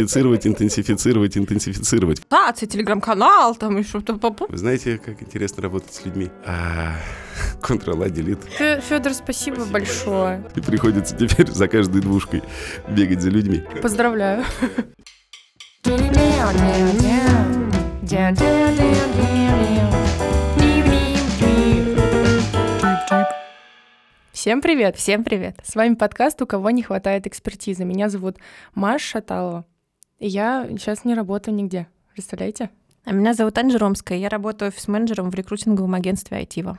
Интенсифицировать, интенсифицировать, интенсифицировать. Нация, телеграм-канал, там и что-то. Вы знаете, как интересно работать с людьми? А, Ctrl-A, Delete. Федор, спасибо большое. И приходится теперь за каждой двушкой бегать за людьми. Поздравляю. Всем привет! Всем привет! С вами подкаст «У кого не хватает экспертизы». Меня зовут Маша Шаталова. И я сейчас не работаю нигде. Представляете? А меня зовут Анжи Ромская. Я работаю офис-менеджером в рекрутинговом агентстве Айтива.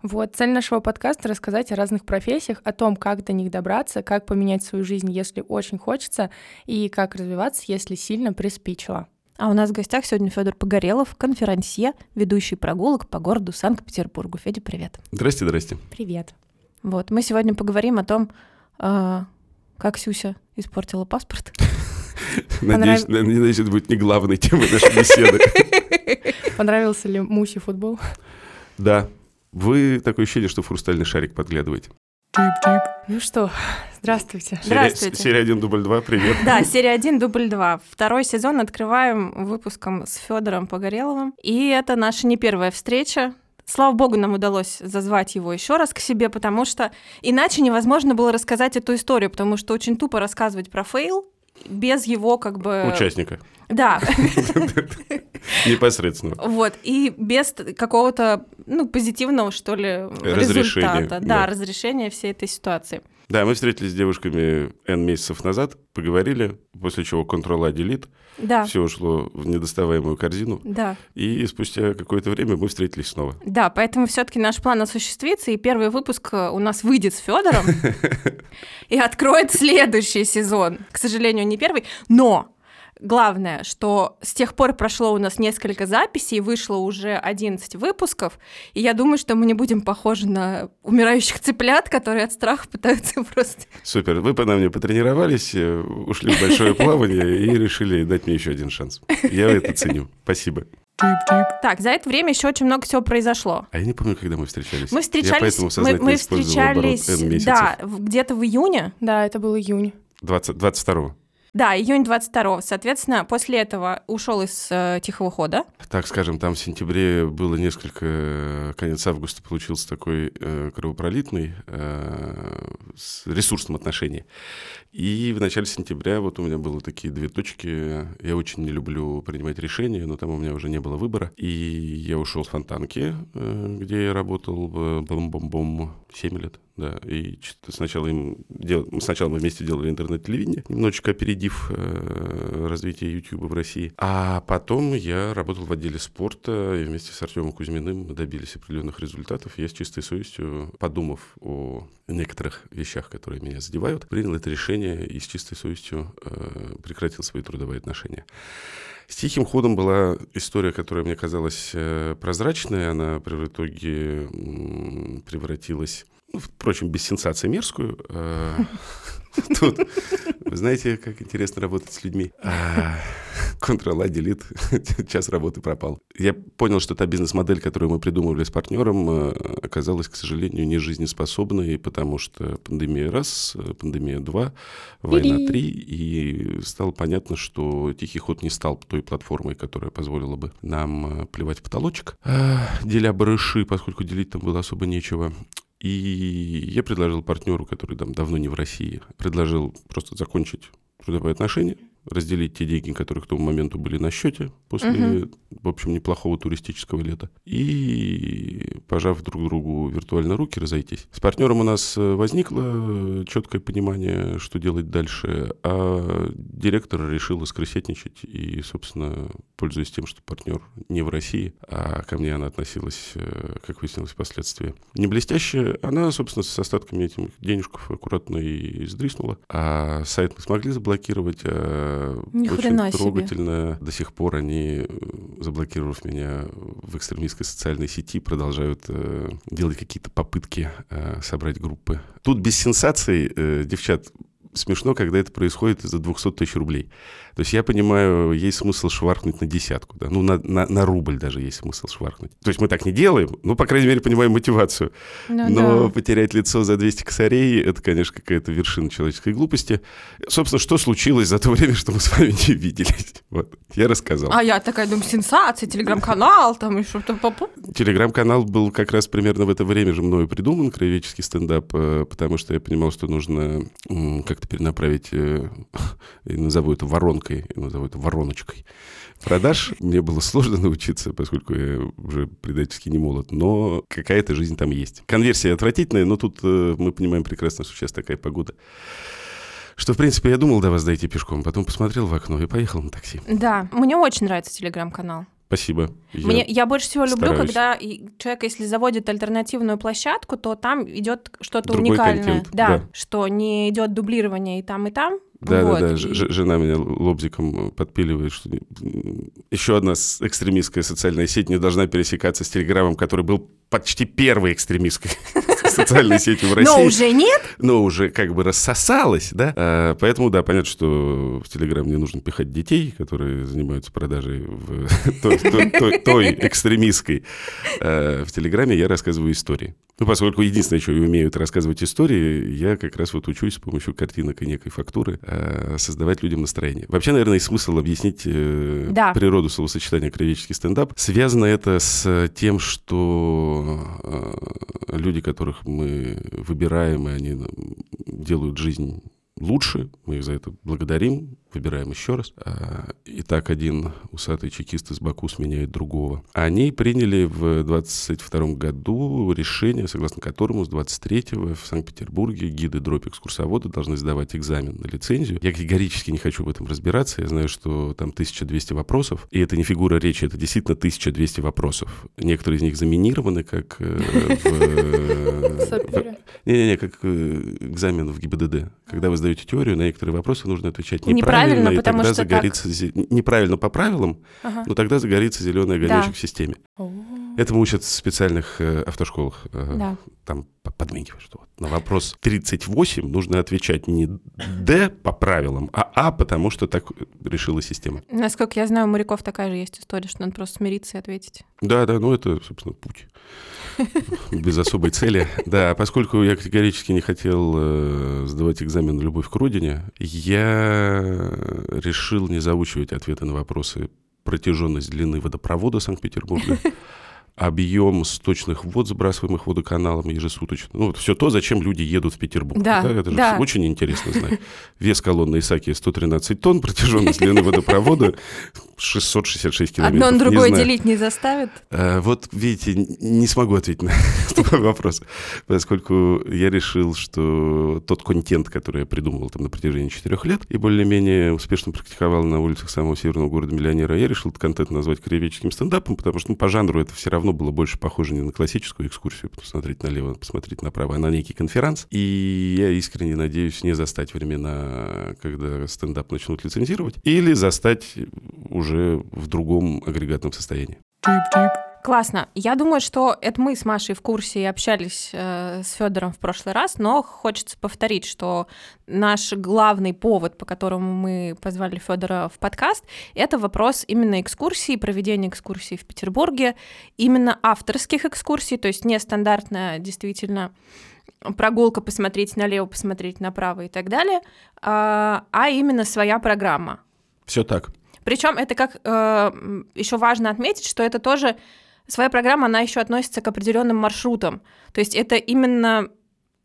Вот, цель нашего подкаста — рассказать о разных профессиях, о том, как до них добраться, как поменять свою жизнь, если очень хочется, и как развиваться, если сильно приспичило. А у нас в гостях сегодня Федор Погорелов, конферансье, ведущий прогулок по городу Санкт-Петербургу. Федя, привет. Здрасте, здрасте. Привет. Вот, мы сегодня поговорим о том, э, как Сюся испортила паспорт. Надеюсь, надеюсь, это будет не главной темой нашей беседы. Понравился ли Муси футбол? Да. Вы такое ощущение, что в хрустальный шарик подглядываете. Ну что, здравствуйте. Здравствуйте. Серия 1, дубль 2, привет. Да, серия 1, дубль 2. Второй сезон открываем выпуском с Федором Погореловым. И это наша не первая встреча. Слава богу, нам удалось зазвать его еще раз к себе, потому что иначе невозможно было рассказать эту историю, потому что очень тупо рассказывать про fail без его как бы... Участника. Да. Непосредственно. Вот, и без какого-то, ну, позитивного, что ли, Разрешения, результата. да. Да, разрешения всей этой ситуации. Да, мы встретились с девушками N месяцев назад, поговорили, после чего Ctrl-A, Delete, Да, все ушло в недоставаемую корзину, да. и спустя какое-то время мы встретились снова. Да, поэтому все-таки наш план осуществится, и первый выпуск э, у нас выйдет с Федором и откроет следующий сезон. К сожалению, не первый, но главное, что с тех пор прошло у нас несколько записей, вышло уже 11 выпусков, и я думаю, что мы не будем похожи на умирающих цыплят, которые от страха пытаются просто... Супер, вы по мне потренировались, э, ушли в большое плавание и решили дать мне еще один шанс. Я это ценю. Спасибо. Так, за это время еще очень много всего произошло. А я не помню, когда мы встречались. Мы Я встречались, поэтому мы, мы встречались, да, где-то в июне, Да, это был июнь. 20, 22 да, июнь 22 Соответственно, после этого ушел из э, Тихого хода. Так скажем, там в сентябре было несколько... э, Конец августа получился такой э, кровопролитный э, с ресурсном отношении. И в начале сентября вот у меня было такие две точки. Я очень не люблю принимать решения, но там у меня уже не было выбора. И я ушел с Фонтанки, э, где я работал в бом-бом-бом 7 лет. Да, и сначала им дел... сначала мы вместе делали интернет-телевидение, немножечко опередив э, развитие YouTube в России. А потом я работал в отделе спорта, и вместе с Артемом Кузьминым мы добились определенных результатов. Я с чистой совестью, подумав о некоторых вещах, которые меня задевают, принял это решение и с чистой совестью э, прекратил свои трудовые отношения. С тихим ходом была история, которая мне казалась э, прозрачной. Она в итоге превратилась, впрочем, без сенсации мерзкую. Э, Тут, вы знаете, как интересно работать с людьми. А, Ctrl-A, Delete, час работы пропал. Я понял, что та бизнес-модель, которую мы придумывали с партнером, э, оказалась, к сожалению, не жизнеспособной, потому что пандемия раз, пандемия два, война три, и стало понятно, что Тихий ход не стал той платформой, которая позволила бы нам плевать в потолочек, а, деля барыши, поскольку делить там было особо нечего. И я предложил партнеру, который там давно не в России, предложил просто закончить трудовые отношения, разделить те деньги, которые к тому моменту были на счете после, в общем, неплохого туристического лета, и, пожав друг другу виртуально руки, разойтись. С партнером у нас э, возникло четкое понимание, что делать дальше, а директор решил воскресетничать, и, собственно, пользуясь тем, что партнер не в России, а ко мне она относилась, э, как выяснилось впоследствии, не блестяще, она, собственно, с остатками этих денежков аккуратно и сдриснула. А сайт мы смогли заблокировать, а Ни очень хрена себе. До сих пор они, э, заблокировав меня в экстремистской социальной сети, продолжают э, делать какие-то попытки э, собрать группы. Тут без сенсаций, э, девчат, смешно, когда это происходит из-за 200 тысяч рублей. То есть я понимаю, есть смысл шваркнуть на десятку, да, ну на, на, на рубль даже есть смысл шваркнуть. То есть мы так не делаем, ну, по крайней мере, понимаем мотивацию. Ну, Но да. потерять лицо за 200 косарей, это, конечно, какая-то вершина человеческой глупости. Собственно, что случилось за то время, что мы с вами не виделись? Вот, я рассказал. А я такая думаю, сенсация, телеграм-канал, там и что-то. Телеграм-канал был как раз примерно в это время же мною придуман, краеведческий стендап, э, потому что я понимал, что нужно м, как-то перенаправить, э, назову это воронкой, назову это вороночкой продаж. Мне было сложно научиться, поскольку я уже предательски не молод, но какая-то жизнь там есть. Конверсия отвратительная, но тут э, мы понимаем прекрасно, что сейчас такая погода. Что, в принципе, я думал до вас дойти пешком, потом посмотрел в окно и поехал на такси. Да, мне очень нравится телеграм-канал. Спасибо. Я- Мне, я больше всего люблю, стараюсь. когда человек, если заводит альтернативную площадку, то там идет что-то Другой уникальное. контент, да, да. что не идет дублирование и там, и там. Да, Вот, да, да. Ж- Жена меня лобзиком подпиливает, что еще одна экстремистская социальная сеть не должна пересекаться с Телеграмом, который был почти первой экстремистской социальной сетью в России. Но уже нет. но уже как бы рассосалась, да. А, поэтому, да, понятно, что в Телеграм не нужно пихать детей, которые занимаются продажей в той, той- той- той экстремистской. А, в Телеграме я рассказываю истории. Ну, поскольку единственное, что я умею, это рассказывать истории, я как раз вот учусь с помощью картинок и некой фактуры а, создавать людям настроение. Вообще, наверное, и смысл объяснить э, Да. природу словосочетания «краеведческий стендап». Связано это с тем, что э, люди, которых мы выбираем, и они делают жизнь лучше, мы их за это благодарим, выбираем еще раз. А, И так один усатый чекист из Баку сменяет другого. Они приняли в 22 году решение, согласно которому с 23-го в Санкт-Петербурге гиды дроп экскурсоводы должны сдавать экзамен на лицензию. Я категорически не хочу в этом разбираться. Я знаю, что там 1200 вопросов, и это не фигура речи, это действительно 1200 вопросов. Некоторые из них заминированы, как э, в... э. Не-не-не, как э, экзамен в ГИБДД. Когда вы сдаете теорию, на некоторые вопросы нужно отвечать Неправильно, неправильно, и потому тогда что так. загорится... зе- Неправильно по правилам, Ага. но тогда загорится зеленый огонечек Да. в системе. О, Этому учат в специальных э, автошколах. Э, Да. Там по- подмигивают, что вот на вопрос 38 нужно отвечать не «Д» по правилам, а «А», потому что так решила система. Насколько я знаю, у моряков такая же есть история, что надо просто смириться и ответить. Да, да, ну это, собственно, путь. Без особой цели. Да, поскольку я категорически не хотел э, сдавать экзамен на любовь к родине, я решил не заучивать ответы на вопросы протяженность длины водопровода Санкт-Петербурга, объем сточных вод, сбрасываемых водоканалом ежесуточно. Ну, вот все то, зачем люди едут в Петербург. Да, это же да. очень интересно знать. Вес колонны Исаки 113 тонн, протяженность длины водопровода 666 километров. Одно на Не другое знаю. делить не заставит. Э, Вот, видите, не смогу ответить на такой вопрос, поскольку я решил, что тот контент, который я придумывал там на протяжении четырех лет и более-менее успешно практиковал на улицах самого северного города миллионера, я решил этот контент назвать краеведческим стендапом, потому что ну, по жанру это все равно было больше похоже не на классическую экскурсию, посмотреть налево, посмотреть направо, а на некий конферанс. И я искренне надеюсь не застать времена, когда стендап начнут лицензировать, или застать уже в другом агрегатном состоянии. Классно. Я думаю, что это мы с Машей в курсе и общались э, с Федором в прошлый раз, но хочется повторить, что наш главный повод, по которому мы позвали Федора в подкаст, это вопрос именно экскурсии, проведения экскурсий в Петербурге, именно авторских экскурсий, то есть нестандартная действительно прогулка посмотреть налево, посмотреть направо и так далее, а а именно своя программа. Все так. Причем это как еще важно отметить, что это тоже своя программа, она еще относится к определенным маршрутам. То есть это именно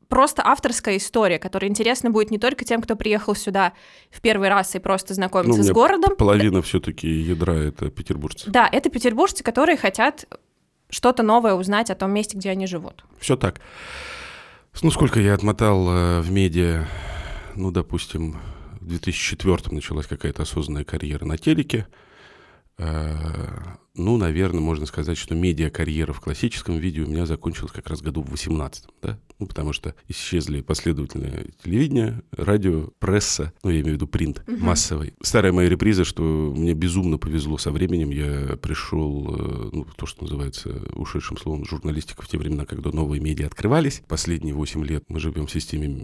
просто авторская история, которая интересна будет не только тем, кто приехал сюда в первый раз и просто Ну, знакомится у с городом. Половина все-таки ядра это петербуржцы. Да, это петербуржцы, которые хотят что-то новое узнать о том месте, где они живут. Все так. Ну, сколько я отмотал э, в медиа, ну, допустим, в 2004 началась какая-то осознанная карьера на телеке. Э, ну, наверное, можно сказать, что медиа-карьера в классическом видео у меня закончилась как раз году в 18 да? Ну, потому что исчезли последовательное телевидение, радио, пресса, ну, я имею в виду принт угу. массовый. Старая моя реприза, что мне безумно повезло со временем. Я пришел, э, ну, то, что называется ушедшим словом, журналистика в те времена, когда новые медиа открывались. Последние 8 лет мы живем в системе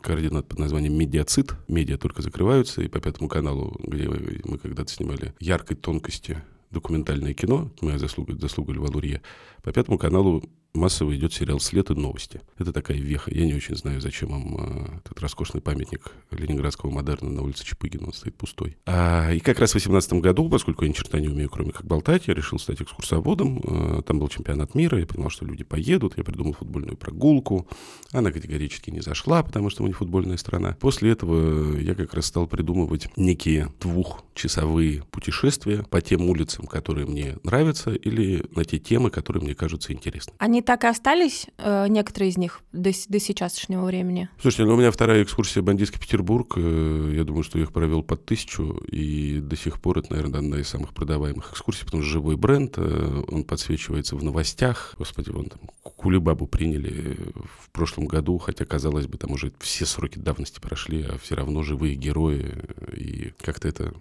координат под названием медиацит. Медиа только закрываются, и по пятому каналу, где мы когда-то снимали яркой тонкости документальное кино, моя заслуга, заслуга Льва Лурье, по Пятому каналу массово идет сериал «След и новости». Это такая веха. Я не очень знаю, зачем вам э, этот роскошный памятник ленинградского модерна на улице Чапыгина, он стоит пустой. А, и как раз в 18 году, поскольку я ни черта не умею, кроме как болтать, я решил стать экскурсоводом. Э, там был чемпионат мира, я понимал, что люди поедут, я придумал футбольную прогулку. Она категорически не зашла, потому что мы не футбольная страна. После этого я как раз стал придумывать некие двухчасовые путешествия по тем улицам, которые мне нравятся, или на те темы, которые мне кажутся интересными. Они так и остались, э, некоторые из них, до, до сейчасшнего времени? Слушайте, ну у меня вторая экскурсия «Бандитский Петербург». Э, я думаю, что я их провел под тысячу, и до сих пор это, наверное, одна из самых продаваемых экскурсий, потому что живой бренд, э, он подсвечивается в новостях. Господи, вон там Кулебабу приняли в прошлом году, хотя, казалось бы, там уже все сроки давности прошли, а все равно живые герои, и как-то это э,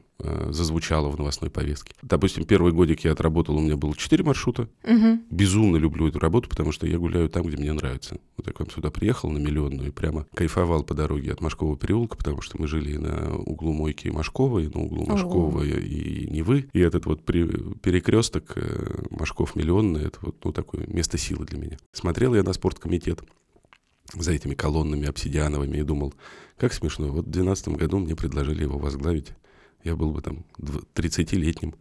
зазвучало в новостной повестке. Допустим, первый годик я отработал, у меня было четыре маршрута. Угу. Безумно люблю эту работу, потому что я гуляю там, где мне нравится. Вот я к вам сюда приехал на миллионную и прямо кайфовал по дороге от Машкового переулка, потому что мы жили на углу Мойки и Машкова, и на углу Машкова и, и Невы. И этот вот перекресток э, Машков миллионный, это вот ну, такое место силы для меня. Смотрел я на спорткомитет за этими колоннами обсидиановыми и думал, как смешно, вот в 2012 году мне предложили его возглавить. Я был бы там 30-летним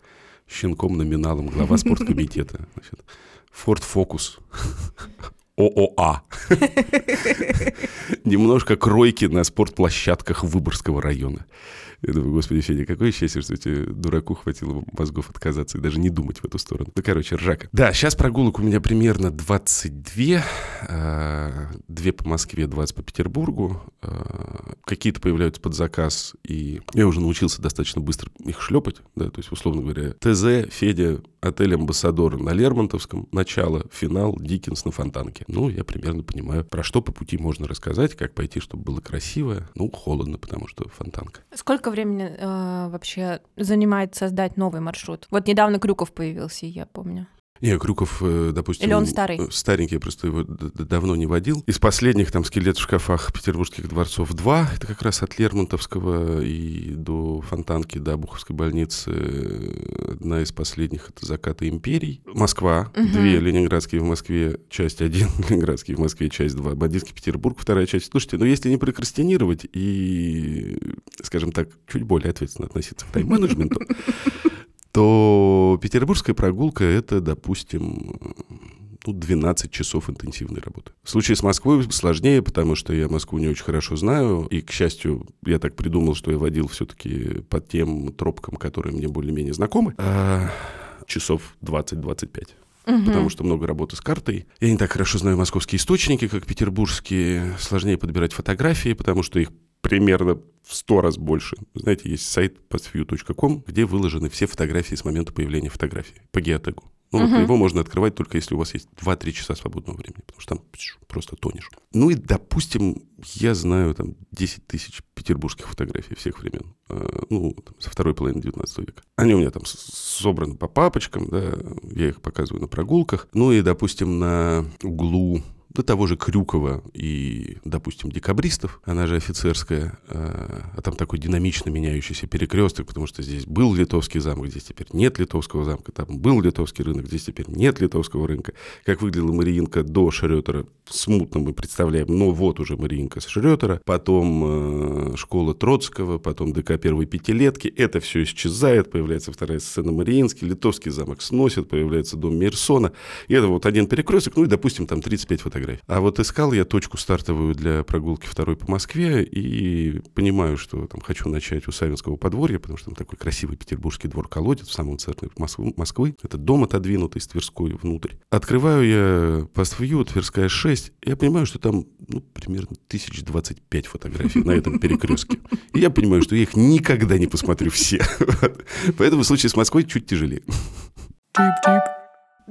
щенком-номиналом, глава спорткомитета. Значит, Ford Focus. ООА. Немножко кройки на спортплощадках Выборгского района. Я думаю, господи, Федя, какое счастье, что тебе, дураку, хватило мозгов отказаться и даже не думать в эту сторону. Ну, короче, ржака. Да, сейчас прогулок у меня примерно 22. А, две по Москве, 20 по Петербургу. А, какие-то появляются под заказ, и я уже научился достаточно быстро их шлепать. Да, то есть, условно говоря, ТЗ, Федя, отель «Амбассадор» на Лермонтовском, начало, финал, Диккенс на Фонтанке. Ну, я примерно понимаю, про что по пути можно рассказать, как пойти, чтобы было красиво. Ну, холодно, потому что Фонтанка. Сколько времени э, вообще занимает создать новый маршрут? Вот недавно Крюков появился, я помню. Не, Крюков, э, допустим... Или он старый? Э, старенький, я просто его давно не водил. Из последних там «Скелет в шкафах» петербургских дворцов два. Это как раз от Лермонтовского и до Фонтанки, до Буховской больницы. Одна из последних — это «Закаты империй». Москва. Угу. Две ленинградские в Москве, часть один. Ленинградские в Москве, часть два. Бандитский Петербург, вторая часть. Слушайте, ну если не прокрастинировать и, скажем так, чуть более ответственно относиться к тайм-менеджменту, то петербургская прогулка — это, допустим, ну, 12 часов интенсивной работы. В случае с Москвой сложнее, потому что я Москву не очень хорошо знаю, и, к счастью, я так придумал, что я водил все-таки по тем тропкам, которые мне более-менее знакомы, а, часов 20-25 угу. потому что много работы с картой. Я не так хорошо знаю московские источники, как петербургские. Сложнее подбирать фотографии, потому что их примерно в сто раз больше. Знаете, есть сайт postview.com, где выложены все фотографии с момента появления фотографии по геотегу. Ну, uh-huh. его можно открывать только если у вас есть 2-3 часа свободного времени, потому что там просто тонешь. Ну и, допустим, я знаю там 10 тысяч петербургских фотографий всех времен, э, ну, там, со второй половины 19 века. Они у меня там собраны по папочкам, да, я их показываю на прогулках. Ну и, допустим, на углу до того же Крюкова и, допустим, декабристов, она же офицерская, а, а там такой динамично меняющийся перекресток, потому что здесь был Литовский замок, здесь теперь нет Литовского замка, там был Литовский рынок, здесь теперь нет Литовского рынка. Как выглядела Мариинка до Шрётера, смутно мы представляем, но вот уже Мариинка с Шрётера, потом э, школа Троцкого, потом ДК первой пятилетки, это все исчезает, появляется вторая сцена Мариинский, Литовский замок сносит, появляется дом Мирсона, и это вот один перекресток, ну и, допустим, там 35 фотографий фотографий. А вот искал я точку стартовую для прогулки второй по Москве и понимаю, что там хочу начать у Савинского подворья, потому что там такой красивый петербургский двор-колодец в самом центре Москвы. Это дом отодвинутый с Тверской внутрь. Открываю я поствью, Тверская 6, и я понимаю, что там ну, примерно 1025 фотографий на этом перекрестке. И я понимаю, что я их никогда не посмотрю все. Поэтому в случае с Москвой чуть тяжелее.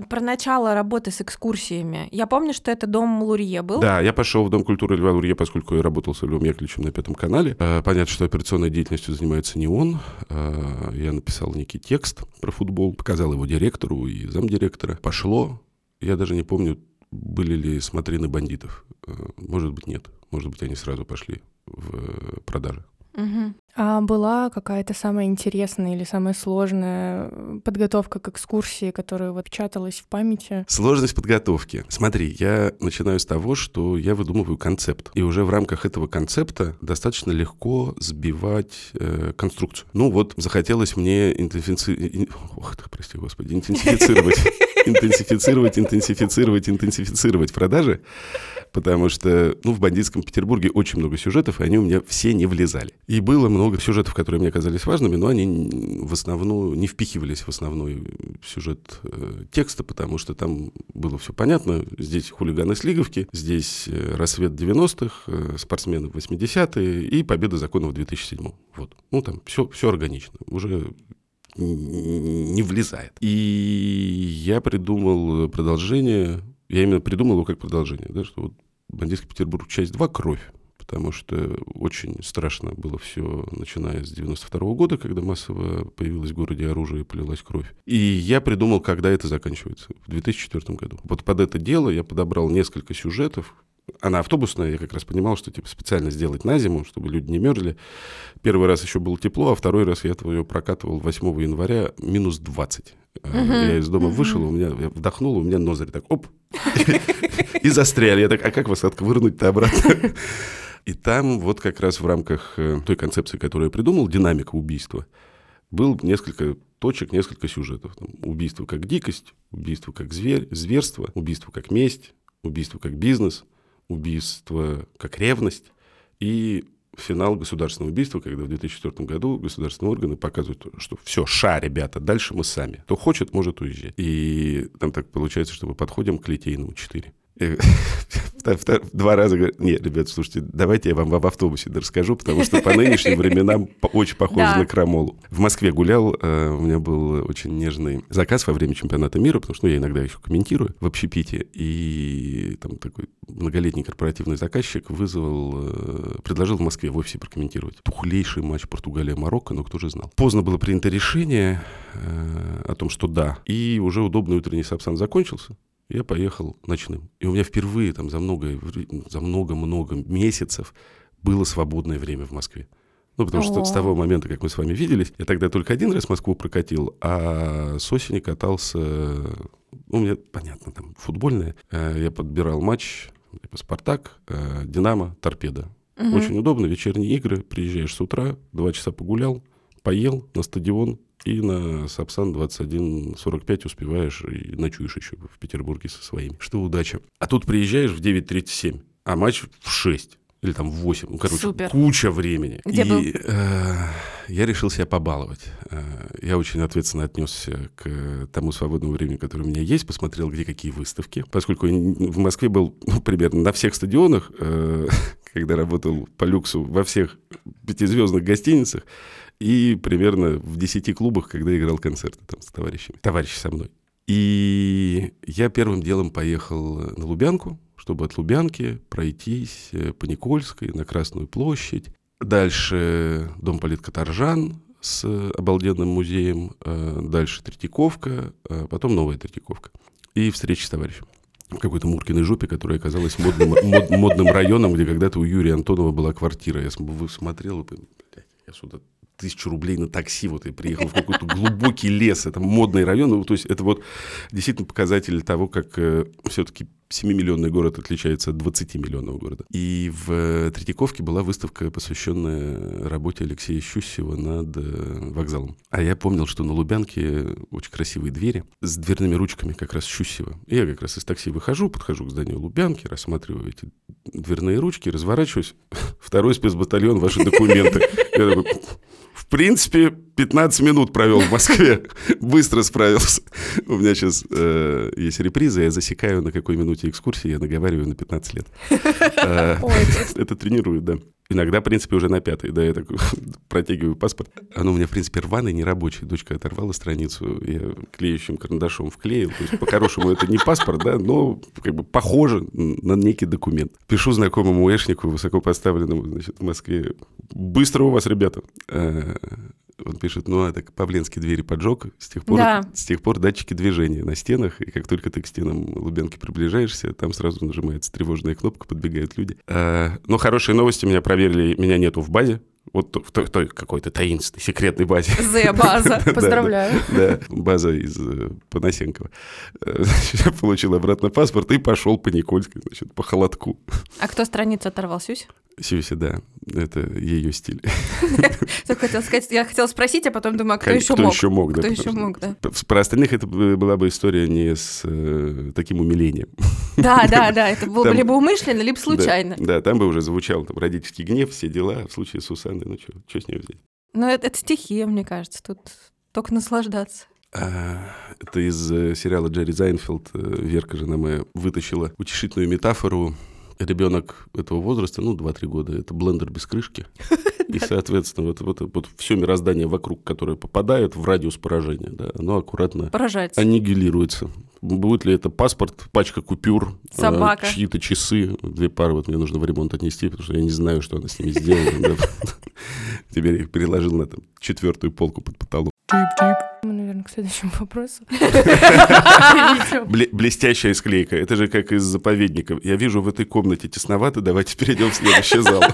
Про начало работы с экскурсиями. Я помню, что это дом Лурье был. Да, я пошел в Дом культуры Льва Лурье, поскольку я работал с Львом Яковлевичем на Пятом канале. Э, Понятно, что операционной деятельностью занимается не он. Э, Я написал некий текст про футбол, показал его директору и замдиректора. Пошло. Я даже не помню, были ли смотрины бандитов. Э, Может быть, нет. Может быть, они сразу пошли в продажи. Мгм. А была какая-то самая интересная или самая сложная э, подготовка к экскурсии, которая вот печаталась в памяти? Сложность подготовки. Смотри, я начинаю с того, что я выдумываю концепт. И уже в рамках этого концепта достаточно легко сбивать э, конструкцию. Ну вот, захотелось мне интенсифицировать... Ох ты, прости господи, интенсифицировать. Интенсифицировать, интенсифицировать, интенсифицировать продажи. Потому что, ну, в бандитском Петербурге очень много сюжетов, и они у меня все не влезали. И было много сюжетов, которые мне казались важными, но они в основную не впихивались в основной сюжет э, текста, потому что там было все понятно. Здесь хулиганы с Лиговки, здесь э, рассвет 90-х, э, спортсмены в 80-е и победа законов в 2007 Вот. Ну, там все, все органично. Уже не влезает. И я придумал продолжение, я именно придумал его как продолжение, да, что вот «Бандитский Петербург. Часть 2. Кровь» потому что очень страшно было все, начиная с 92 года, когда массово появилось в городе оружие и полилась кровь. И я придумал, когда это заканчивается, в 2004 году. Вот под это дело я подобрал несколько сюжетов, она автобусная, я как раз понимал, что типа специально сделать на зиму, чтобы люди не мерзли. Первый раз еще было тепло, а второй раз я ее прокатывал 8 января минус 20. Э, Я из дома вышел, у меня я вдохнул, у меня ноздри так оп, и застряли. Я так, а как вас отковырнуть-то обратно? И там вот как раз в рамках э, той концепции, которую я придумал, динамика убийства, был несколько точек, несколько сюжетов. Там, убийство как дикость, убийство как зверь, зверство, убийство как месть, убийство как бизнес, убийство как ревность и финал государственного убийства, когда в 2004 году государственные органы показывают, что все, ша, ребята, дальше мы сами. Кто хочет, может уезжать. И там так получается, что мы подходим к Литейному 4. Два раза говорят, нет, ребят, слушайте, давайте я вам в автобусе расскажу, потому что по нынешним временам очень похоже на крамолу. В Москве гулял, э, у меня был очень нежный заказ во время чемпионата мира, потому что ну, я иногда еще комментирую в общепите, и там такой многолетний корпоративный заказчик вызвал, э, предложил в Москве в офисе прокомментировать. Тухлейший матч Португалия-Марокко, но кто же знал. Поздно было принято решение э, о том, что да, и уже удобный утренний сапсан закончился, я поехал ночным. И у меня впервые там за много, за много-много месяцев было свободное время в Москве. Ну, потому что с того момента, как мы с вами виделись, я тогда только один раз Москву прокатил, а с осени катался, ну, у меня, понятно, там, футбольное. Э, Я подбирал матч, типа «Спартак», э, «Динамо», «Торпедо». Мгм. Очень удобно, вечерние игры, приезжаешь с утра, два часа погулял, поел на стадион, и на Сапсан 21.45 успеваешь и ночуешь еще в Петербурге со своими. Что удача. А тут приезжаешь в 9.37, а матч в 6 или там в 8. Ну, короче, Супер. куча времени. Где и был? э, я решил себя побаловать. Э, я очень ответственно отнесся к тому свободному времени, которое у меня есть, посмотрел, где какие выставки. Поскольку я в Москве был ну, примерно на всех стадионах, э, когда работал по люксу во всех пятизвездных гостиницах, и примерно в 10 клубах, когда играл концерты там с товарищами. Товарищи со мной. И я первым делом поехал на Лубянку, чтобы от Лубянки пройтись э, по Никольской на Красную площадь. Дальше дом политкоторжан с обалденным музеем. э, Дальше Третьяковка, э, потом новая Третьяковка. И встреча с товарищем. В какой-то Муркиной жопе, которая оказалась модным, мод- модным районом, где когда-то у Юрия Антонова была квартира. Я см- смотрел и блядь, я сюда тысячу рублей на такси, вот и приехал в какой-то глубокий лес, это модный район, ну, то есть это вот действительно показатель того, как все-таки 7-миллионный город отличается от 20-миллионного города. И в э, Третьяковке была выставка, посвященная работе Алексея Щусева над э, вокзалом. А я помнил, что на Лубянке очень красивые двери с дверными ручками как раз Щусева. И я как раз из такси выхожу, подхожу к зданию Лубянки, рассматриваю эти дверные ручки, разворачиваюсь. Второй спецбатальон, ваши документы. Я такой, принципе, 15 минут провел в Москве, быстро справился. У меня сейчас э, есть реприза, я засекаю, на какой минуте экскурсии, я наговариваю на 15 лет. Э, это тренирует, да. Иногда, в принципе, уже на пятый, да, я так протягиваю паспорт. Оно у меня, в принципе, рваный, не рабочий. Дочка оторвала страницу, я клеющим карандашом вклеил. То есть, по-хорошему, это не паспорт, да, но как бы похоже на некий документ. Пишу знакомому эшнику, высокопоставленному, значит, в Москве. Быстро у вас, ребята. Он пишет, ну, а так Павленский двери поджег, с тех, пор, Да. с тех пор датчики движения на стенах, и как только ты к стенам Лубянки приближаешься, там сразу нажимается тревожная кнопка, подбегают люди. А, но хорошие новости, меня проверили, меня нету в базе, вот в той, той какой-то таинственной, секретной базе. З-база. Поздравляю. Да, да, база из э, Панасенкова. Э, Я получил обратно паспорт и пошел по Никольской, значит, по холодку. А кто страницу оторвал, Сюсь? Сюси, да, это ее стиль. Хотел сказать, я хотела спросить, а потом думаю, а кто Кон- еще кто мог? еще мог, да, Кто еще мог, да. Про остальных это была бы история не с э, таким умилением. Да, да, да, это было либо умышленно, либо случайно. Да, там бы уже звучал родительский гнев, все дела. В случае с Сусанной, ну что с нее взять? Но это, это стихия, мне кажется, тут только наслаждаться. А, Это из э, сериала Джерри Зайнфилд. э, Верка, жена моя, вытащила утешительную метафору. Ребенок этого возраста, ну, 2-3 года, это блендер без крышки. И, соответственно, вот, вот, вот все мироздание вокруг, которое попадает в радиус поражения, да, оно аккуратно Поражается. аннигилируется. Будет ли это паспорт, пачка купюр, э, Собака. чьи-то часы, две пары вот мне нужно в ремонт отнести, потому что я не знаю, что она с ними сделала. Теперь я их переложил на четвертую полку под потолок. Наверное, к следующему вопросу. Бле- блестящая склейка. Это же как из заповедников. Я вижу в этой комнате тесновато, давайте перейдем в следующий зал.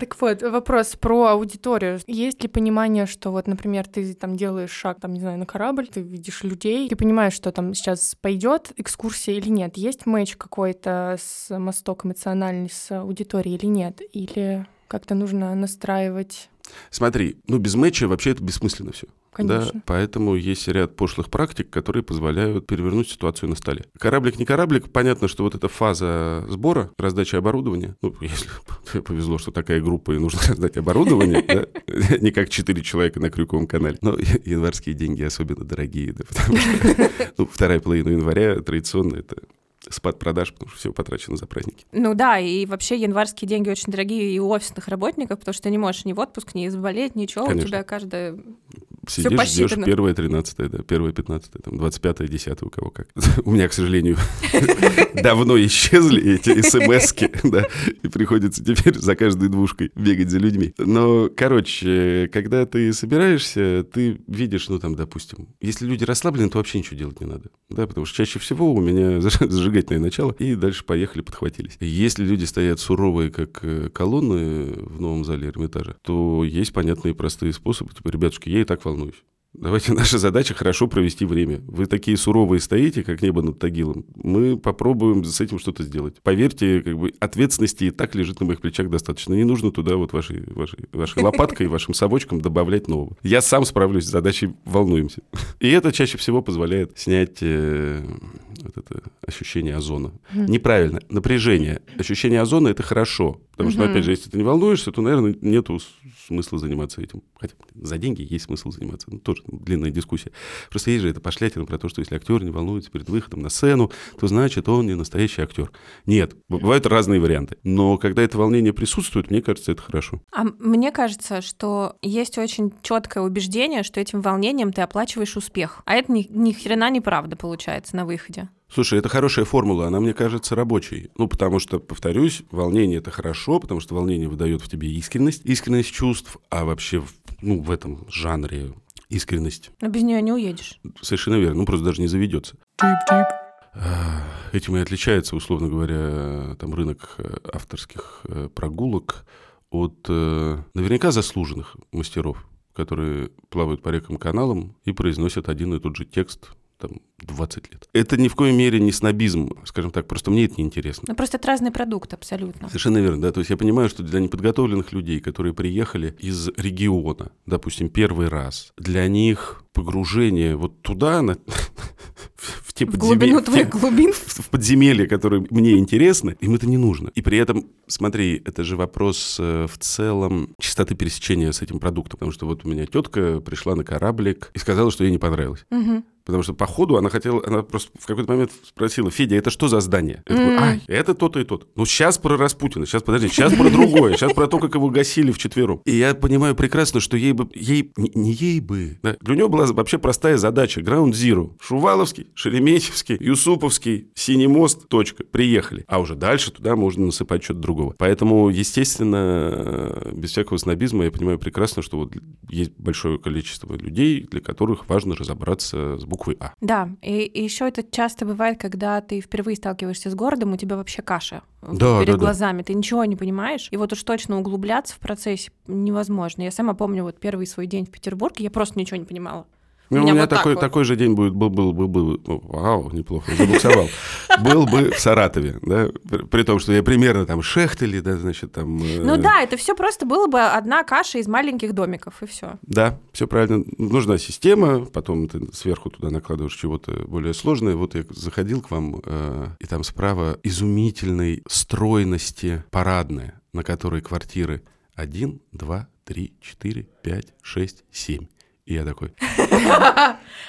Так вот, вопрос про аудиторию. Есть ли понимание, что вот, например, ты там делаешь шаг, там, не знаю, на корабль, ты видишь людей, ты понимаешь, что там сейчас пойдет экскурсия или нет? Есть матч какой-то с мосток эмоциональный с аудиторией или нет? Или как-то нужно настраивать? Смотри, ну без матча вообще это бессмысленно все. Конечно. Да, поэтому есть ряд пошлых практик, которые позволяют перевернуть ситуацию на столе. Кораблик не кораблик, понятно, что вот эта фаза сбора, раздачи оборудования, ну, если повезло, что такая группа и нужно раздать оборудование, да, не как четыре человека на Крюковом канале, но январские деньги особенно дорогие, да, потому что ну, вторая половина января традиционно это спад продаж, потому что все потрачено за праздники. Ну да, и вообще январские деньги очень дорогие и у офисных работников, потому что ты не можешь ни в отпуск, ни заболеть, ничего. Конечно. У тебя каждая... Сидишь, ждешь посчитано. первое, тринадцатое, да, первое, пятнадцатое, там, двадцать пятое, десятое, у кого как. У меня, к сожалению, давно исчезли эти смс да, и приходится теперь за каждой двушкой бегать за людьми. Но, короче, когда ты собираешься, ты видишь, ну, там, допустим, если люди расслаблены, то вообще ничего делать не надо, да, потому что чаще всего у меня заж- зажигательное начало, и дальше поехали, подхватились. Если люди стоят суровые, как э, колонны в новом зале Эрмитажа, то есть понятные простые способы, типа, ребятушки, я и так волнуюсь волнуюсь. Давайте наша задача хорошо провести время. Вы такие суровые стоите, как небо над Тагилом. Мы попробуем с этим что-то сделать. Поверьте, как бы ответственности и так лежит на моих плечах достаточно. Не нужно туда вот вашей, вашей, вашей лопаткой, вашим совочком добавлять нового. Я сам справлюсь с задачей, волнуемся. И это чаще всего позволяет снять э, вот это ощущение озона. Неправильно. Напряжение. Ощущение озона — это хорошо. Потому что, Мгм. опять же, если ты не волнуешься, то, наверное, нету с- смысла заниматься этим. Хотя за деньги есть смысл заниматься. Ну, тоже длинная дискуссия. Просто есть же это пошлятина про то, что если актер не волнуется перед выходом на сцену, то значит, он не настоящий актер. Нет, бывают разные варианты. Но когда это волнение присутствует, мне кажется, это хорошо. А мне кажется, что есть очень четкое убеждение, что этим волнением ты оплачиваешь успех. А это ни, ни хрена неправда получается на выходе. Слушай, это хорошая формула, она, мне кажется, рабочей. Ну, потому что, повторюсь, волнение — это хорошо, потому что волнение выдает в тебе искренность, искренность чувств, а вообще, ну, в этом жанре искренность Но без нее не уедешь. Совершенно верно. Ну, просто даже не заведется. А, Этим и отличается, условно говоря, там рынок э, авторских э, прогулок от э, наверняка заслуженных мастеров, которые плавают по рекам каналам и произносят один и тот же текст там 20 лет. Это ни в коей мере не снобизм, скажем так, просто мне это неинтересно. Ну просто это разный продукт абсолютно. Совершенно верно, да. То есть я понимаю, что для неподготовленных людей, которые приехали из региона, допустим, первый раз, для них погружение вот туда, на- в В подземе- глубину твоих глубин. в в подземелья, которые мне интересны, им это не нужно. И при этом, смотри, это же вопрос э, в целом чистоты пересечения с этим продуктом. Потому что вот у меня тетка пришла на кораблик и сказала, что ей не понравилось. Мгм. Потому что по ходу она хотела, она просто в какой-то момент спросила, Федя, это что за здание? Я такой, ай, это то-то и то-то. Ну, сейчас про Распутина, сейчас, подожди, сейчас про другое, сейчас про то, как его гасили вчетвером. И я понимаю прекрасно, что ей бы, ей, не, не ей бы, да, для нее была вообще простая задача, Ground Zero. Шуваловский, Шереметьевский, Юсуповский, Синий мост, точка, приехали. А уже дальше туда можно насыпать что-то другого. Поэтому, естественно, э, без всякого снобизма я понимаю прекрасно, что вот есть большое количество людей, для которых важно разобраться с буквой А. Да, и, еще это часто бывает, когда ты впервые сталкиваешься с городом, у тебя вообще каша Да, перед да, да. глазами, ты ничего не понимаешь, и вот уж точно углубляться в процессе невозможно. Я сама помню вот первый свой день в Петербурге, я просто ничего не понимала. Ну, у меня меня вот так такой, вот. такой же день будет, был, был, был, был, ну, вау, неплохо, забуксовал. Был бы в Саратове, да, при, при том, что я примерно там Шехтели, да, значит, там... э, Ну да, это все просто было бы одна каша из маленьких домиков, и все. Да, все правильно. Нужна система, потом ты сверху туда накладываешь чего-то более сложное. Вот я заходил к вам, э, и там справа изумительной стройности парадная, на которой квартиры 1, 2, 3, 4, 5, 6, 7. И я такой,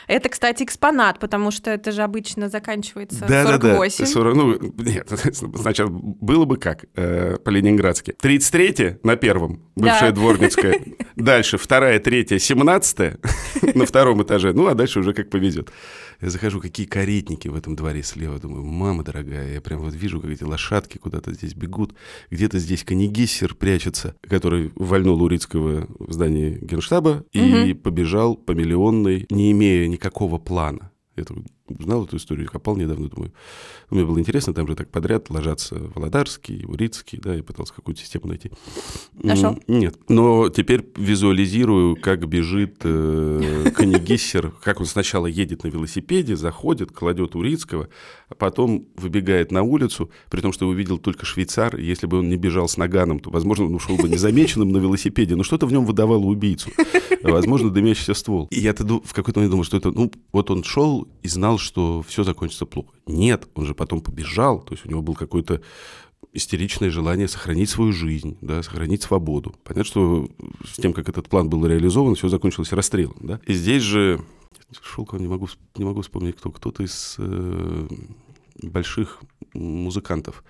Это, кстати, экспонат, потому что это же обычно заканчивается Да-да-да. 48. 40, ну, нет, сначала было бы как э, по-ленинградски. 33 на первом, бывшая Да. дворницкая. Дальше вторая, третья, 17 на втором этаже. Ну, а дальше уже как повезет. Я захожу, какие каретники в этом дворе слева. Думаю, мама дорогая, я прям вот вижу, как эти лошадки куда-то здесь бегут. Где-то здесь канигиссер прячется, который вальнул Урицкого в здании генштаба и побежал по миллионной, не имея никакого плана. Я такой узнал эту историю, копал недавно, думаю. ну, Мне было интересно, там же так подряд ложатся Володарский, Урицкий, да, я пытался какую-то систему найти. Нашел? Нет, но теперь визуализирую, как бежит э, Канигиссер, как он сначала едет на велосипеде, заходит, кладет Урицкого, а потом выбегает на улицу, при том, что увидел только швейцар, если бы он не бежал с наганом, то, возможно, он ушел бы незамеченным на велосипеде, но что-то в нем выдавало убийцу, возможно, дымящийся ствол. И я тогда в какой-то момент думал, что это, ну, вот он шел и знал, что все закончится плохо. Нет, он же потом побежал, то есть у него был какой-то истеричное желание сохранить свою жизнь, да, сохранить свободу. Понятно, что с тем, как этот план был реализован, все закончилось расстрелом. Да? И здесь же Шелкова не могу, не могу вспомнить, кто, кто-то из э, больших музыкантов.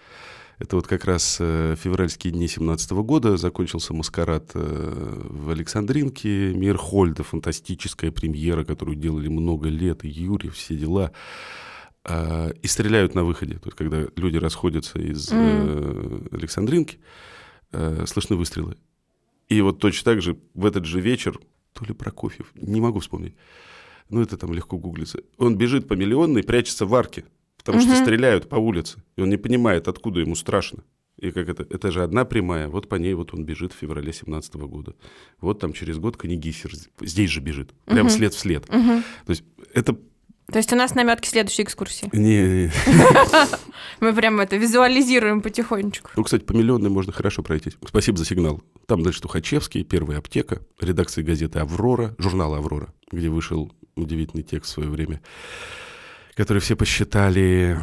Это вот как раз э, февральские дни 17 года закончился маскарад э, в Александринке, Мирхольда, фантастическая премьера, которую делали много лет, и Юрий, все дела. А, и стреляют на выходе. То есть, когда люди расходятся из э, Александринки, слышны выстрелы. И вот точно так же в этот же вечер, то ли Прокофьев, не могу вспомнить, ну это там легко гуглится, он бежит по миллионной, прячется в арке, потому что Мгм. стреляют по улице, и он не понимает, откуда ему страшно. И как это, это же одна прямая, вот по ней вот он бежит в феврале 17 года. Вот там через год Канигисер здесь же бежит, прям Мгм. след в след. Мгм. То есть это... То есть у нас наметки следующей экскурсии. Не, Мы прям это визуализируем потихонечку. Ну, кстати, по миллионной можно хорошо пройтись. Спасибо за сигнал. Там дальше Тухачевский, первая аптека, редакция газеты «Аврора», журнала «Аврора», где вышел удивительный текст в свое время, который все посчитали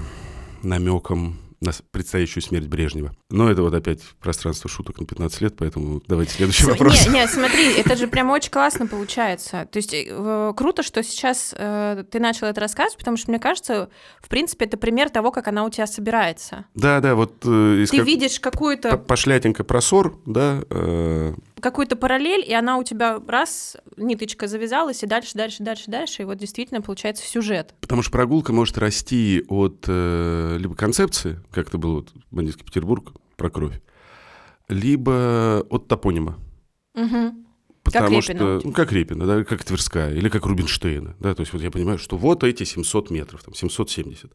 намеком на предстоящую смерть Брежнева. Но это вот опять пространство шуток на 15 лет, поэтому давайте следующий вопрос. Не, не, смотри, это же прям очень классно получается. То есть э, круто, что сейчас э, ты начал это рассказывать, потому что мне кажется, в принципе, это пример того, как она у тебя собирается. Да, да, вот э, Ты как- видишь какую-то пошлятенько просор, да, э, какую-то параллель, и она у тебя раз ниточка завязалась, и дальше, дальше, дальше, дальше, и вот действительно получается сюжет. Потому что прогулка может расти от э, либо концепции, как это было вот бандитский Петербург про кровь, либо от топонима. Мгм. Потому Репина. что, ну, как Репина, да, как Тверская, или как Рубинштейна, да, то есть вот я понимаю, что вот эти 700 метров, там, 770.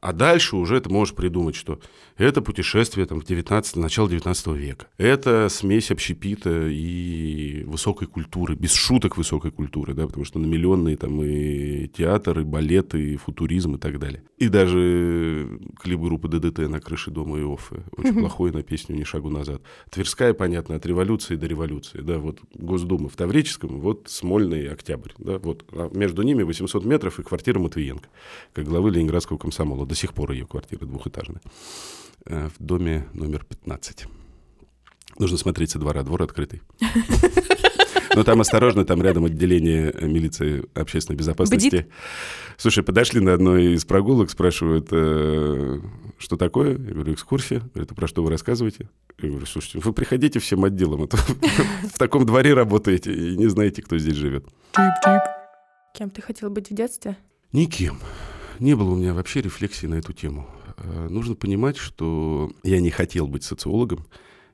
А дальше уже ты можешь придумать, что это путешествие там, в 19, начало 19 века. Это смесь общепита и высокой культуры, без шуток высокой культуры, да, потому что на миллионные там и театр, и балет, и футуризм и так далее. И даже клип группы ДДТ на крыше дома Иоффе. Очень плохой на песню «Ни шагу назад». Тверская, понятно, от революции до революции. Да, вот Госдума в Таврическом, вот Смольный Октябрь. Да, вот. А между ними 800 метров и квартира Матвиенко, как главы Ленинградского комсомола. До сих пор ее квартира двухэтажная. Э, в доме номер 15. Нужно смотреть со двора. Двор открытый. Но там осторожно, там рядом отделение милиции общественной безопасности. Бдит. Слушай, подошли на одной из прогулок, спрашивают, э, что такое? Я говорю, экскурсия. Говорят, а про что вы рассказываете? Я говорю, слушайте, вы приходите всем отделам, а то в таком дворе работаете и не знаете, кто здесь живет. Кем ты хотел быть в детстве? Никем. Не было у меня вообще рефлексии на эту тему. Э, Нужно понимать, что я не хотел быть социологом,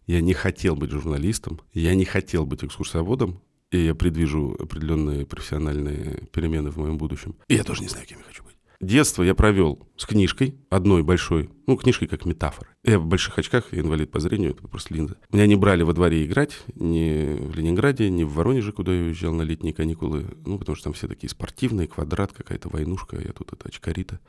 я не хотел быть журналистом, я не хотел быть экскурсоводом, и я предвижу определенные профессиональные перемены в моем будущем. И я тоже не знаю, кем я хочу быть. Детство я провел с книжкой, одной большой, ну, книжкой как метафора. Я в больших очках, инвалид по зрению, это просто линза. Меня не брали во дворе играть, ни в Ленинграде, ни в Воронеже, куда я уезжал на летние каникулы, ну, потому что там все такие спортивные, квадрат, какая-то войнушка, я тут это очкарита.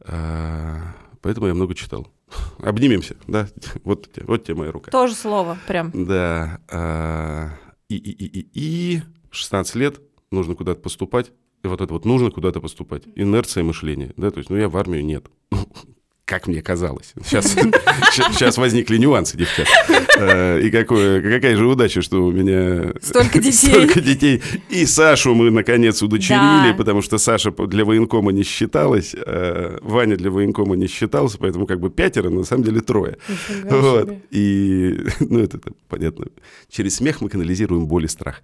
А, поэтому я много читал. Обнимемся, да, вот, вот тебе моя рука. Тоже слово, прям. Да. а, И, и, и, и, и 16 лет нужно куда-то поступать. И вот это вот нужно куда-то поступать. Инерция мышления. Да, то есть, ну, я в армию нет. Как мне казалось. Сейчас, сейчас возникли нюансы, девчат. Э, И какое, какая же удача, что у меня Столько детей. столько детей. И Сашу мы, наконец, удочерили, Да. потому что Саша для военкома не считалась, а Ваня для военкома не считался, поэтому как бы пятеро, но на самом деле трое. Нифига Вот. себе. И, ну, это, это понятно. Через смех мы канализируем боль и страх.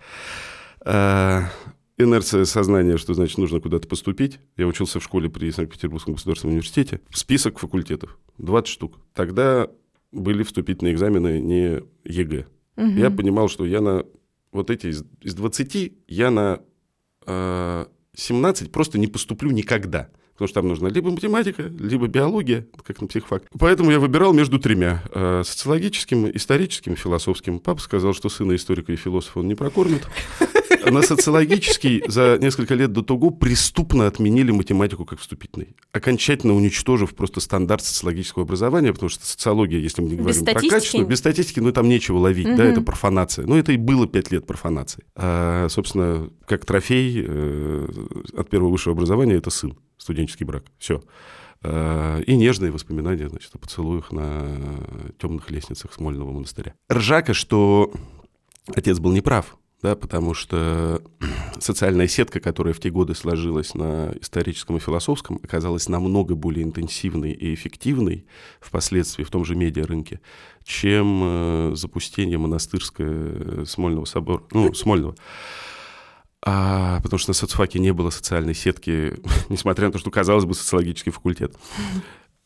А, инерция сознания, что значит нужно куда-то поступить. Я учился в школе при Санкт-Петербургском государственном университете. Список факультетов. 20 штук. Тогда были вступительные экзамены не ЕГЭ. Мгм. Я понимал, что я на вот эти из, из 20, я на э, 17 просто не поступлю никогда. Потому что там нужна либо математика, либо биология, как на психфак. Поэтому я выбирал между тремя. э, социологическим, историческим, философским. Папа сказал, что сына историка и философа он не прокормит. На социологический за несколько лет до того преступно отменили математику как вступительный, окончательно уничтожив просто стандарт социологического образования, потому что социология, если мы не говорим про качество, без статистики, ну там нечего ловить, да, Мгм. это профанация. Ну это и было пять лет профанации. А, собственно, как трофей э, от первого высшего образования это сын, студенческий брак, все. И нежные воспоминания, значит, о поцелуях на темных лестницах Смольного монастыря. Ржака, что отец был неправ, да, потому что социальная сетка, которая в те годы сложилась на историческом и философском, оказалась намного более интенсивной и эффективной впоследствии в том же медиарынке, чем э, запустение монастырского Смольного собора, ну, Смольного. А, потому что на соцфаке не было социальной сетки, несмотря на то, что, казалось бы, социологический факультет.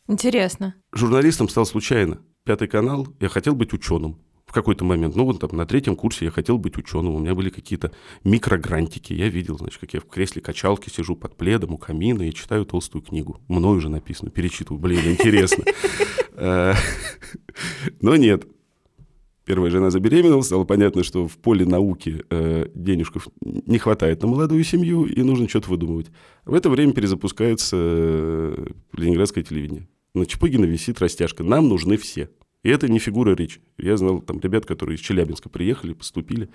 Интересно. Журналистом стал случайно. Пятый канал, я хотел быть ученым в какой-то момент. Ну, вот там на третьем курсе я хотел быть ученым. У меня были какие-то микрогрантики. Я видел, значит, как я в кресле качалки сижу под пледом у камина и читаю толстую книгу. Мною уже написано, перечитываю. Блин, интересно. Э, Но нет. Первая жена забеременела, стало понятно, что в поле науки э, денежков не хватает на молодую семью, и нужно что-то выдумывать. В это время перезапускается э, ленинградское телевидение. На Чапыгина висит растяжка. Нам нужны все. И это не фигура речи. Я знал там ребят, которые из Челябинска приехали, поступили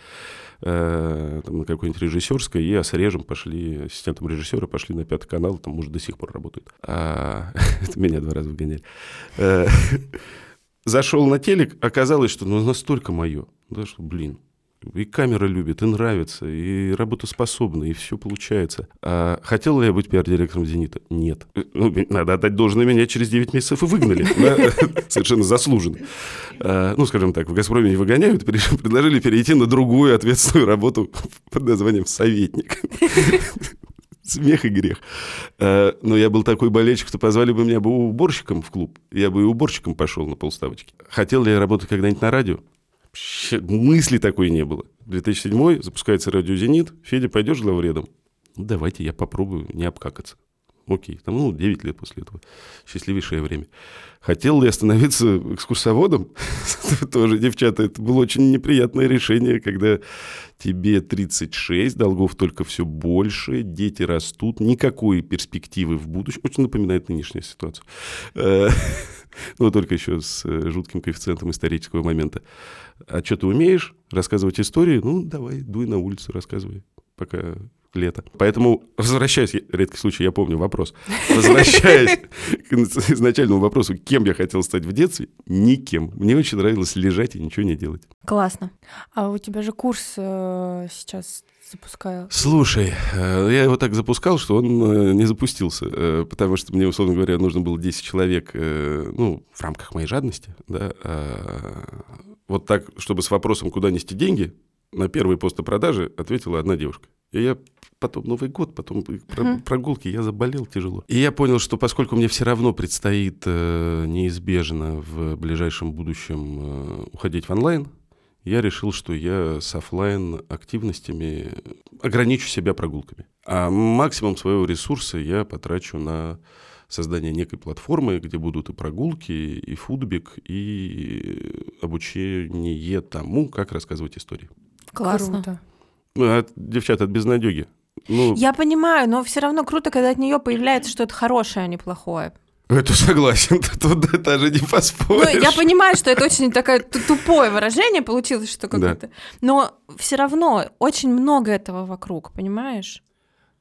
э, там, на какое-нибудь режиссерское, и осрежем пошли, ассистентом режиссера пошли на пятый канал, там, может, до сих пор работают. А, это меня два раза выгоняли. Э, Зашел на телек, оказалось, что ну, настолько мое, да, что, блин, и камера любит, и нравится, и работоспособна, и все получается. А хотел ли я быть пиар-директором «Зенита»? Нет. Э, Ну, надо отдать должное, меня через 9 месяцев и выгнали. Совершенно заслуженно. А, Ну, скажем так, в «Газпроме» не выгоняют, предложили перейти на другую ответственную работу под названием «советник». Смех и грех. А, Но я был такой болельщик, что позвали бы меня бы уборщиком в клуб. Я бы и уборщиком пошел на полставочки. Хотел ли я работать когда-нибудь на радио? Вообще мысли такой не было. 2007 запускается радио «Зенит». Федя, пойдешь главредом? Ну, давайте я попробую не обкакаться. Окей, там, ну, 9 лет после этого. Счастливейшее время. Хотел ли я становиться экскурсоводом? Тоже, девчата, это было очень неприятное решение, когда тебе 36, долгов только все больше, дети растут, никакой перспективы в будущем. Очень напоминает нынешнюю ситуацию. Э, ну, только еще с э, жутким коэффициентом исторического момента. А что ты умеешь? Рассказывать истории? Ну, давай, дуй на улицу, рассказывай, пока лето. Поэтому, возвращаясь, редкий случай, я помню вопрос, возвращаясь к изначальному вопросу, кем я хотел стать в детстве, никем. Мне очень нравилось лежать и ничего не делать. Классно. А у тебя же курс э, сейчас запускаю. Слушай, э, я его так запускал, что он э, не запустился, э, потому что мне, условно говоря, нужно было 10 человек, ну, в рамках моей жадности, да, а, вот так, чтобы с вопросом, куда нести деньги, на первый пост о продаже ответила одна девушка. И я потом Новый год, потом uh-huh. прогулки, я заболел тяжело. И я понял, что поскольку мне все равно предстоит э, неизбежно в ближайшем будущем э, уходить в онлайн, я решил, что я с офлайн активностями ограничу себя прогулками. А максимум своего ресурса я потрачу на создание некой платформы, где будут и прогулки, и фудбик, и обучение тому, как рассказывать истории. Классно. Круто. Ну, а, девчата, от безнадеги. Ну, Я понимаю, но все равно круто, когда от нее появляется что-то хорошее, а не плохое. это согласен, тут даже не Ну, поспоришь. я понимаю, что это очень такое ту- тупое выражение получилось, что какое-то. Но все равно очень много этого вокруг, понимаешь?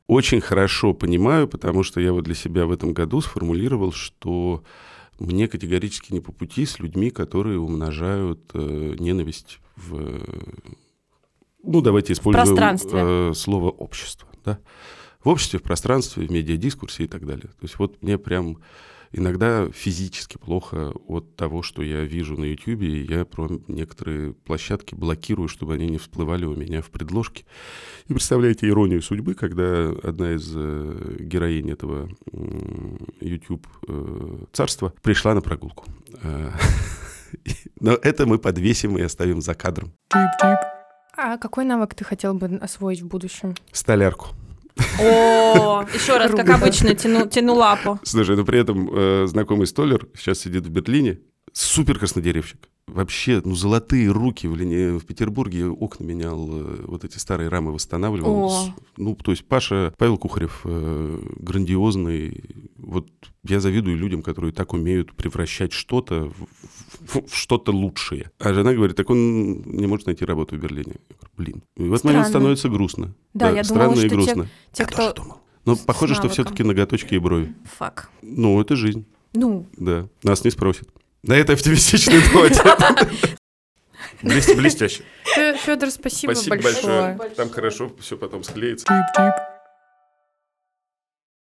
Очень хорошо понимаю, потому что я вот для себя в этом году сформулировал, что мне категорически не по пути с людьми, которые умножают э, ненависть в... Ну, давайте используем э, слово «общество». Да? В обществе, в пространстве, в медиадискурсе и так далее. То есть вот мне прям иногда физически плохо от того, что я вижу на YouTube, и я про некоторые площадки блокирую, чтобы они не всплывали у меня в предложке. И представляете иронию судьбы, когда одна из э, героинь этого YouTube э, царства пришла на прогулку. Э, Но это мы подвесим и оставим за кадром. А какой навык ты хотел бы освоить в будущем? Столярку. О, еще раз, как обычно, тяну, тяну лапу. Слушай, но при этом э, знакомый столер сейчас сидит в Берлине, супер краснодеревщик. Вообще, ну, золотые руки в, в Петербурге окна менял, э, вот эти старые рамы восстанавливал. О. Ну, то есть Паша, Павел Кухарев, э, грандиозный. Вот я завидую людям, которые так умеют превращать что-то в, в- в что-то лучшее. А жена говорит, так он не может найти работу в Берлине. Я говорю, блин. И в этот момент Странно. становится грустно. Да, я думала, странно и что те- грустно. Те, я кто... тоже думал. Но похоже, что навыком. все-таки ноготочки и брови. Фак. Ну, это жизнь. Ну, Да, нас не спросят. На этой оптимистичной ноте. Блест- Блестяще. Федор, спасибо, Спасибо большое. большое. Там хорошо все потом склеится. Тип-тип.